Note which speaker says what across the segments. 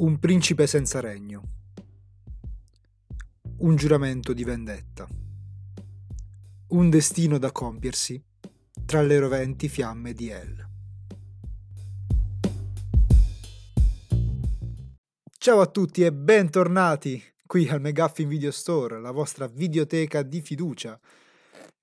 Speaker 1: Un principe senza regno. Un giuramento di vendetta. Un destino da compiersi tra le roventi fiamme di El. Ciao a tutti e bentornati qui al Megaffin Video Store, la vostra videoteca di fiducia.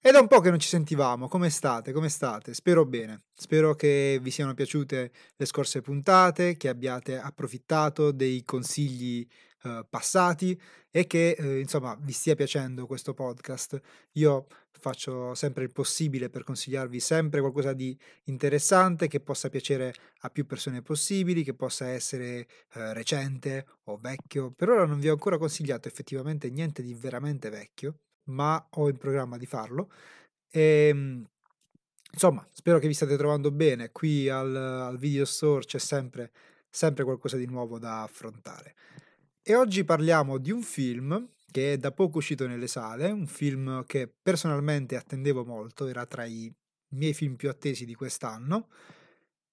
Speaker 1: È da un po' che non ci sentivamo, come state? Come state? Spero bene. Spero che vi siano piaciute le scorse puntate, che abbiate approfittato dei consigli eh, passati e che eh, insomma vi stia piacendo questo podcast. Io faccio sempre il possibile per consigliarvi sempre qualcosa di interessante che possa piacere a più persone possibili, che possa essere eh, recente o vecchio. Per ora non vi ho ancora consigliato effettivamente niente di veramente vecchio ma ho in programma di farlo. E, ehm, insomma, spero che vi state trovando bene. Qui al, al video store c'è sempre, sempre qualcosa di nuovo da affrontare. E oggi parliamo di un film che è da poco uscito nelle sale, un film che personalmente attendevo molto, era tra i miei film più attesi di quest'anno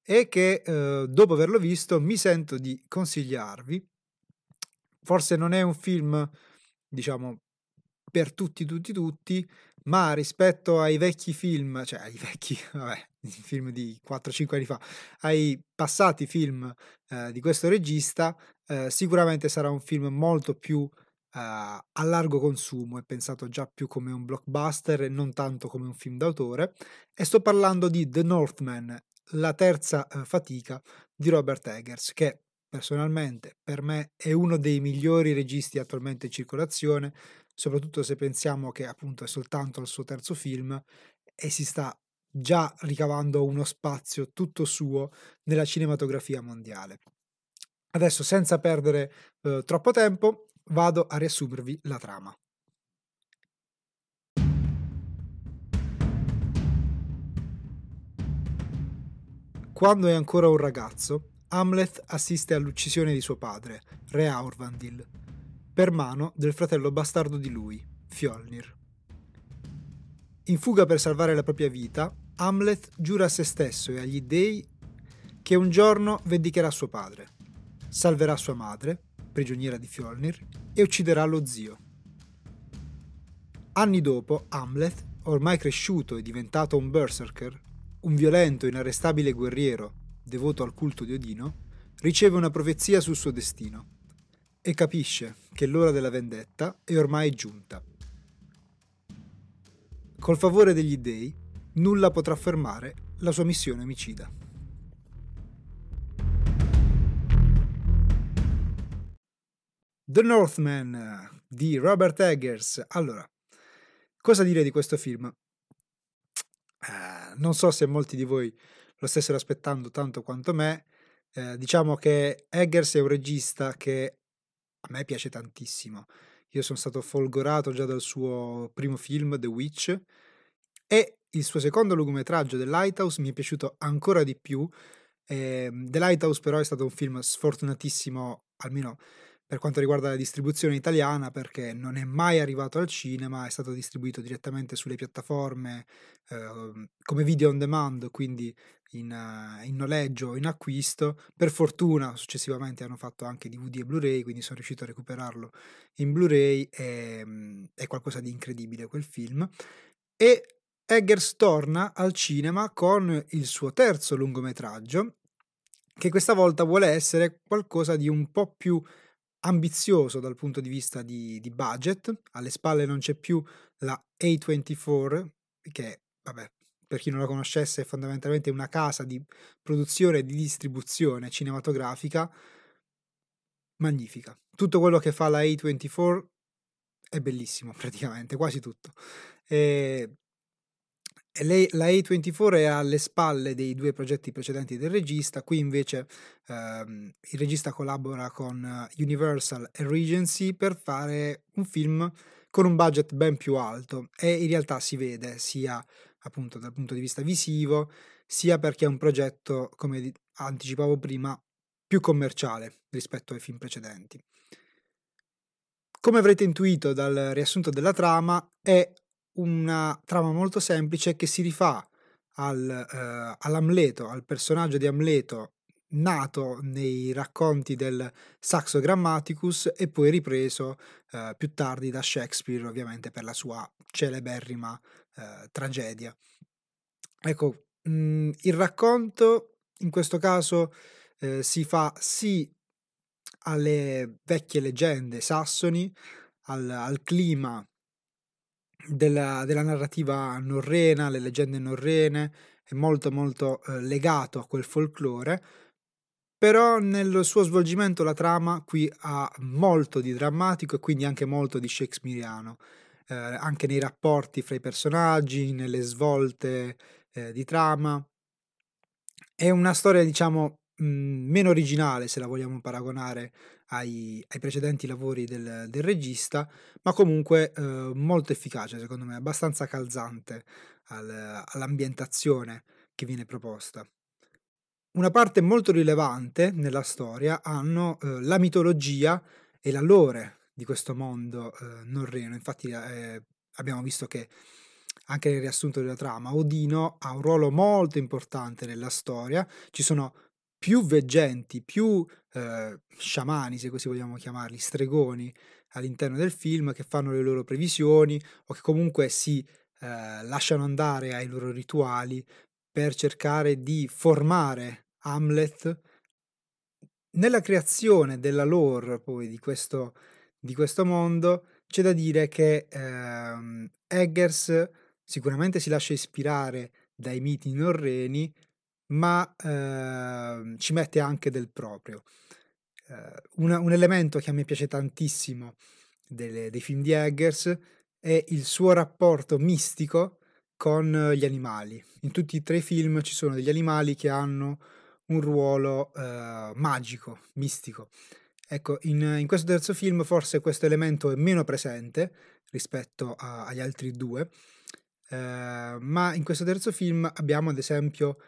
Speaker 1: e che eh, dopo averlo visto mi sento di consigliarvi. Forse non è un film, diciamo, per tutti, tutti, tutti, ma rispetto ai vecchi film, cioè ai vecchi, vabbè, film di 4-5 anni fa, ai passati film eh, di questo regista, eh, sicuramente sarà un film molto più eh, a largo consumo, è pensato già più come un blockbuster e non tanto come un film d'autore, e sto parlando di The Northman, la terza eh, fatica di Robert Eggers, che personalmente per me è uno dei migliori registi attualmente in circolazione, soprattutto se pensiamo che appunto è soltanto il suo terzo film e si sta già ricavando uno spazio tutto suo nella cinematografia mondiale. Adesso, senza perdere eh, troppo tempo, vado a riassumervi la trama. Quando è ancora un ragazzo, Hamlet assiste all'uccisione di suo padre, Re Aurvandil, per mano del fratello bastardo di lui, Fjolnir. In fuga per salvare la propria vita, Hamlet giura a se stesso e agli dei che un giorno vendicherà suo padre, salverà sua madre, prigioniera di Fjolnir, e ucciderà lo zio. Anni dopo, Hamlet, ormai cresciuto e diventato un berserker, un violento e inarrestabile guerriero devoto al culto di Odino, riceve una profezia sul suo destino e capisce che l'ora della vendetta è ormai giunta. Col favore degli dei, nulla potrà fermare la sua missione omicida. The Northman di Robert Eggers. Allora, cosa dire di questo film? Eh, non so se molti di voi lo stessero aspettando tanto quanto me. Eh, diciamo che Eggers è un regista che a me piace tantissimo. Io sono stato folgorato già dal suo primo film, The Witch, e il suo secondo lungometraggio, The Lighthouse, mi è piaciuto ancora di più. Eh, The Lighthouse però è stato un film sfortunatissimo, almeno per quanto riguarda la distribuzione italiana, perché non è mai arrivato al cinema, è stato distribuito direttamente sulle piattaforme eh, come video on demand, quindi in, uh, in noleggio o in acquisto. Per fortuna successivamente hanno fatto anche DVD e Blu-ray, quindi sono riuscito a recuperarlo in Blu-ray. E, um, è qualcosa di incredibile quel film. E Eggers torna al cinema con il suo terzo lungometraggio, che questa volta vuole essere qualcosa di un po' più ambizioso dal punto di vista di, di budget. Alle spalle non c'è più la A24, che vabbè, per chi non la conoscesse è fondamentalmente una casa di produzione e di distribuzione cinematografica magnifica. Tutto quello che fa la A24 è bellissimo praticamente, quasi tutto. E lei, la A24 è alle spalle dei due progetti precedenti del regista, qui invece ehm, il regista collabora con Universal e Regency per fare un film con un budget ben più alto e in realtà si vede sia appunto dal punto di vista visivo, sia perché è un progetto, come anticipavo prima, più commerciale rispetto ai film precedenti. Come avrete intuito dal riassunto della trama, è una trama molto semplice che si rifà al, eh, all'Amleto, al personaggio di Amleto nato nei racconti del Saxo Grammaticus e poi ripreso eh, più tardi da Shakespeare, ovviamente per la sua celeberrima eh, tragedia. Ecco, mh, mm, il racconto in questo caso eh, si fa sì alle vecchie leggende sassoni, al, al clima della, della, narrativa norrena, le leggende norrene, è molto molto eh, legato a quel folklore, però nel suo svolgimento la trama qui ha molto di drammatico e quindi anche molto di shakespeariano, eh, anche nei rapporti fra i personaggi, nelle svolte eh, di trama. È una storia, diciamo, mh, meno originale se la vogliamo paragonare ai, ai precedenti lavori del, del, regista, ma comunque eh, molto efficace, secondo me, abbastanza calzante al, all'ambientazione che viene proposta. Una parte molto rilevante nella storia hanno eh, la mitologia e la lore di questo mondo eh, norreno. Infatti eh, abbiamo visto che anche nel riassunto della trama Odino ha un ruolo molto importante nella storia. Ci sono più veggenti, più eh, sciamani, se così vogliamo chiamarli, stregoni all'interno del film che fanno le loro previsioni o che comunque si eh, lasciano andare ai loro rituali per cercare di formare Hamlet nella creazione della lore poi di questo, di questo mondo. C'è da dire che ehm, Eggers sicuramente si lascia ispirare dai miti norreni ma eh, ci mette anche del proprio. Eh, una, un elemento che a me piace tantissimo delle, dei film di Eggers è il suo rapporto mistico con gli animali. In tutti e tre i film ci sono degli animali che hanno un ruolo eh, magico, mistico. Ecco, in, in, questo terzo film forse questo elemento è meno presente rispetto a, agli altri due, eh, ma in questo terzo film abbiamo ad esempio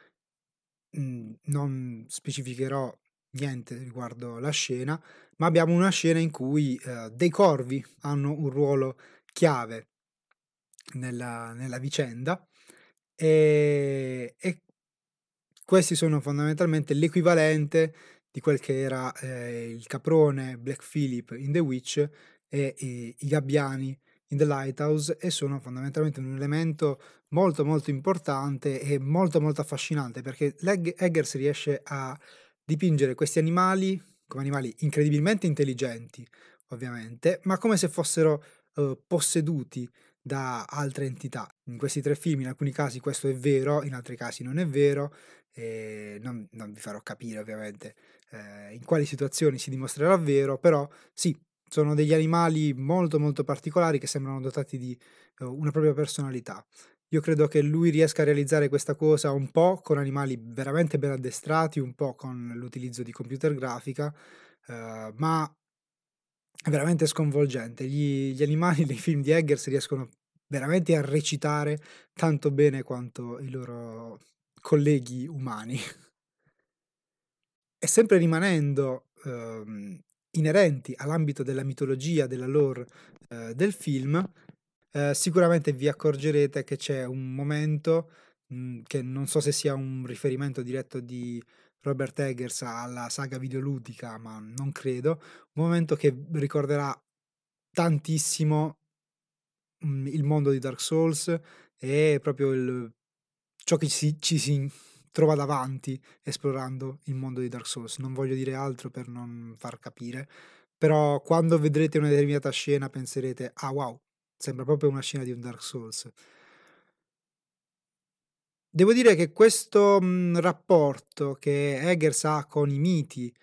Speaker 1: Mhmm, non specificherò niente riguardo la scena, ma abbiamo una scena in cui eh, dei corvi hanno un ruolo chiave nella, nella vicenda e, e, questi sono fondamentalmente l'equivalente di quel che era eh, il caprone Black Phillip in The Witch e, e i gabbiani in The Lighthouse e sono fondamentalmente un elemento molto molto importante e molto molto affascinante perché Eggers riesce a dipingere questi animali come animali incredibilmente intelligenti ovviamente ma come se fossero uh, posseduti da altre entità. In questi tre film in alcuni casi questo è vero in altri casi non è vero e non, non vi farò capire ovviamente eh, in quali situazioni si dimostrerà vero però sì sono degli animali molto molto particolari che sembrano dotati di uh, una propria personalità. Io credo che lui riesca a realizzare questa cosa un po' con animali veramente ben addestrati, un po' con l'utilizzo di computer grafica, uh, ma è veramente sconvolgente. Gli, gli animali nei film di Eggers riescono veramente a recitare tanto bene quanto i loro colleghi umani. E sempre rimanendo uh, inerenti all'ambito della mitologia, della lore eh, del film, eh, sicuramente vi accorgerete che c'è un momento mh, mm, che non so se sia un riferimento diretto di Robert Eggers alla saga videoludica, ma non credo, un momento che ricorderà tantissimo mh, mm, il mondo di Dark Souls e proprio il, ciò che ci, ci si trova davanti esplorando il mondo di Dark Souls. Non voglio dire altro per non far capire, però quando vedrete una determinata scena penserete, ah wow, sembra proprio una scena di un Dark Souls. Devo dire che questo mh, rapporto che Eggers ha con i miti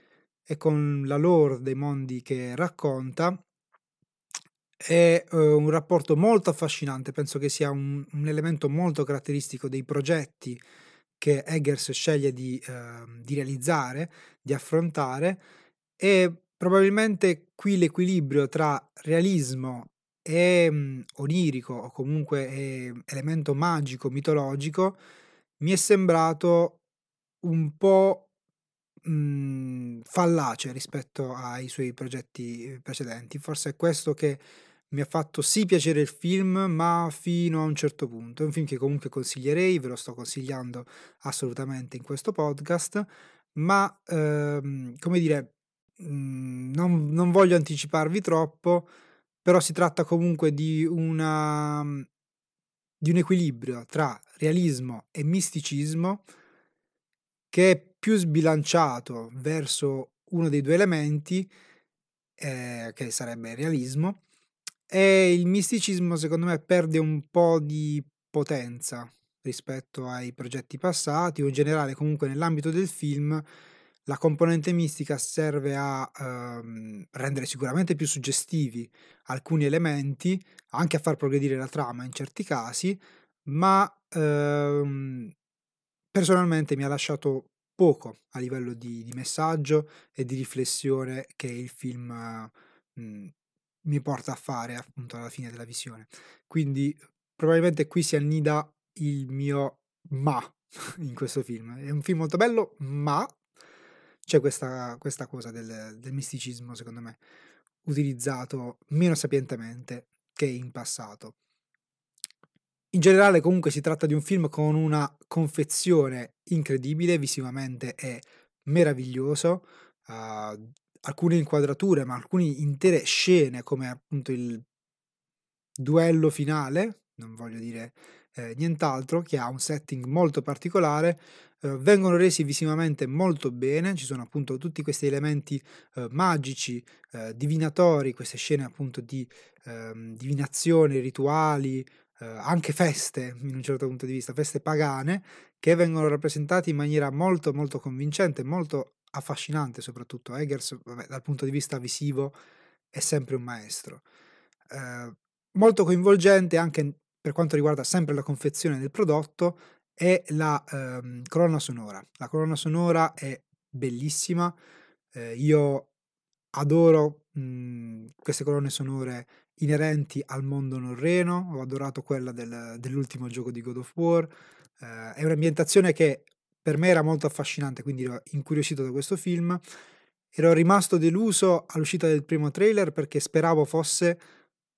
Speaker 1: e con la lore dei mondi che racconta è uh, un rapporto molto affascinante, penso che sia un, un elemento molto caratteristico dei progetti che Eggers sceglie di, eh, di realizzare, di affrontare e probabilmente qui l'equilibrio tra realismo e mh, onirico o comunque eh, elemento magico, mitologico, mi è sembrato un po' mh, fallace rispetto ai suoi progetti precedenti. Forse è questo che mi ha fatto sì piacere il film, ma fino a un certo punto. È un film che comunque consiglierei, ve lo sto consigliando assolutamente in questo podcast, ma ehm, come dire, mh, non, non voglio anticiparvi troppo, però si tratta comunque di una di un equilibrio tra realismo e misticismo che è più sbilanciato verso uno dei due elementi, eh, che sarebbe il realismo, e il misticismo secondo me perde un po' di potenza rispetto ai progetti passati o in generale comunque nell'ambito del film la componente mistica serve a ehm, rendere sicuramente più suggestivi alcuni elementi, anche a far progredire la trama in certi casi, ma ehm, personalmente mi ha lasciato poco a livello di, di messaggio e di riflessione che il film mh, mi porta a fare appunto alla fine della visione. Quindi probabilmente qui si annida il mio ma in questo film. È un film molto bello, ma c'è questa, questa cosa del, del misticismo, secondo me, utilizzato meno sapientemente che in passato. In generale comunque si tratta di un film con una confezione incredibile, visivamente è meraviglioso, uh, alcune inquadrature, ma alcune intere scene come appunto il duello finale, non voglio dire eh, nient'altro, che ha un setting molto particolare, eh, vengono resi visivamente molto bene, ci sono appunto tutti questi elementi eh, magici, eh, divinatori, queste scene appunto di ehm, divinazione, rituali, eh, anche feste in un certo punto di vista, feste pagane, che vengono rappresentate in maniera molto molto convincente, molto affascinante soprattutto. Eggers, vabbè, dal punto di vista visivo, è sempre un maestro. Eh, molto coinvolgente anche per quanto riguarda sempre la confezione del prodotto è la ehm, colonna sonora. La colonna sonora è bellissima, eh, io adoro mh, queste colonne sonore inerenti al mondo norreno, ho adorato quella del, dell'ultimo gioco di God of War, eh, è un'ambientazione che per me era molto affascinante, quindi ero incuriosito da questo film. Ero rimasto deluso all'uscita del primo trailer perché speravo fosse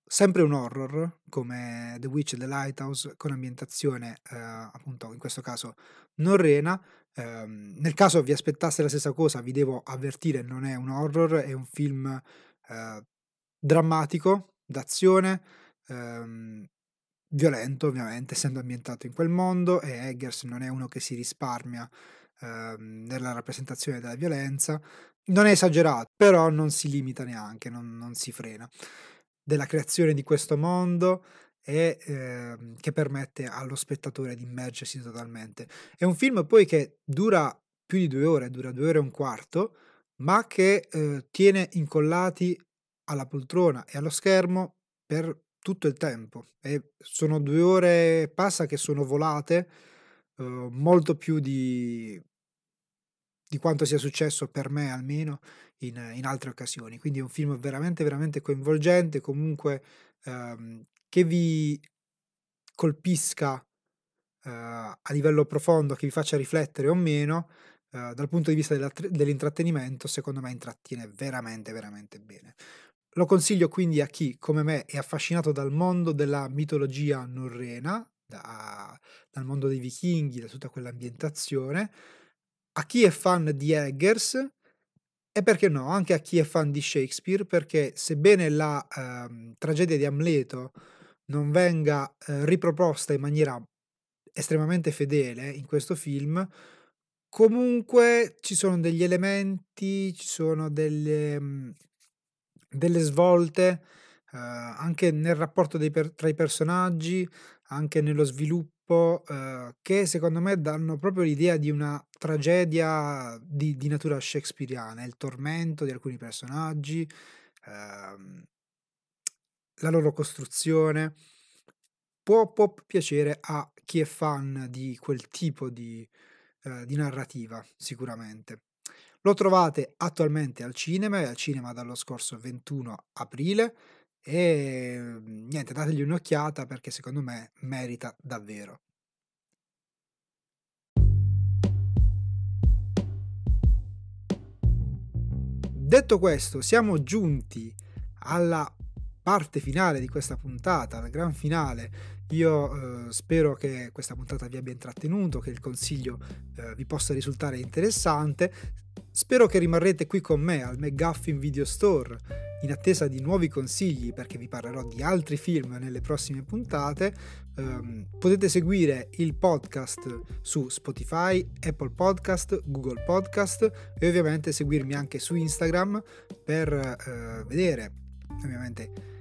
Speaker 1: sempre un horror come The Witch e The Lighthouse con ambientazione eh, appunto in questo caso norrena eh, nel caso vi aspettasse la stessa cosa vi devo avvertire non è un horror è un film eh, drammatico d'azione ehm, violento ovviamente essendo ambientato in quel mondo e Eggers non è uno che si risparmia ehm, nella rappresentazione della violenza non è esagerato però non si limita neanche non, non si frena della creazione di questo mondo e eh, che permette allo spettatore di immergersi totalmente. È un film poi che dura più di due ore, dura due ore e un quarto, ma che eh, tiene incollati alla poltrona e allo schermo per tutto il tempo. E sono due ore e passa che sono volate eh, molto più di, di quanto sia successo per me almeno in, in altre occasioni. Quindi è un film veramente, veramente coinvolgente, comunque ehm, che vi colpisca eh, a livello profondo, che vi faccia riflettere o meno, eh, dal punto di vista dell'intrattenimento, secondo me intrattiene veramente, veramente bene. Lo consiglio quindi a chi, come me, è affascinato dal mondo della mitologia norrena, da, dal mondo dei vichinghi, da tutta quell'ambientazione, a chi è fan di Eggers e perché no, anche a chi è fan di Shakespeare, perché sebbene la ehm, tragedia di Amleto non venga eh, riproposta in maniera estremamente fedele in questo film, comunque ci sono degli elementi, ci sono delle, delle svolte, eh, anche nel rapporto per- tra i personaggi, anche nello sviluppo po', ehm, che secondo me danno proprio l'idea di una tragedia di di natura shakespeariana, il tormento di alcuni personaggi, ehm, la loro costruzione. Può può piacere a chi è fan di quel tipo di ehm, di narrativa, sicuramente. Lo trovate attualmente al cinema, è al cinema dallo scorso 21 aprile e mhmm, niente, dategli un'occhiata perché secondo me merita davvero. Detto questo, siamo giunti alla parte finale di questa puntata, al gran finale. Io eh, spero che questa puntata vi abbia intrattenuto, che il consiglio eh, vi possa risultare interessante. Spero che rimarrete qui con me al McGuffin Video Store in attesa di nuovi consigli perché vi parlerò di altri film nelle prossime puntate. Um, potete seguire il podcast su Spotify, Apple Podcast, Google Podcast e ovviamente seguirmi anche su Instagram per uh, vedere ovviamente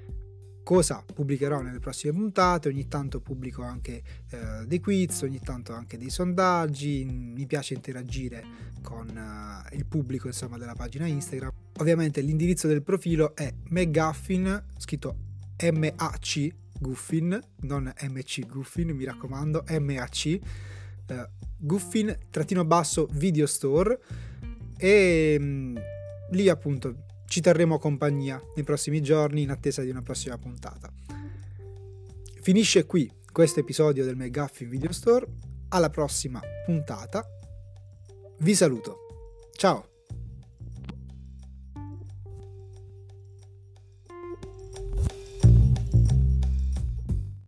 Speaker 1: cosa pubblicherò nelle prossime puntate, ogni tanto pubblico anche eh, dei quiz, ogni tanto anche dei sondaggi, mi piace interagire con eh, il pubblico insomma, della pagina Instagram. Ovviamente l'indirizzo del profilo è McGuffin, scritto M-A-C, Guffin, non MC Guffin, mi raccomando, M-A-C, eh, Guffin, trattino basso, video store e mh, mm, lì appunto ci terremo compagnia nei prossimi giorni in attesa di una prossima puntata. Finisce qui questo episodio del McGuffin Video Store. Alla prossima puntata. Vi saluto. Ciao!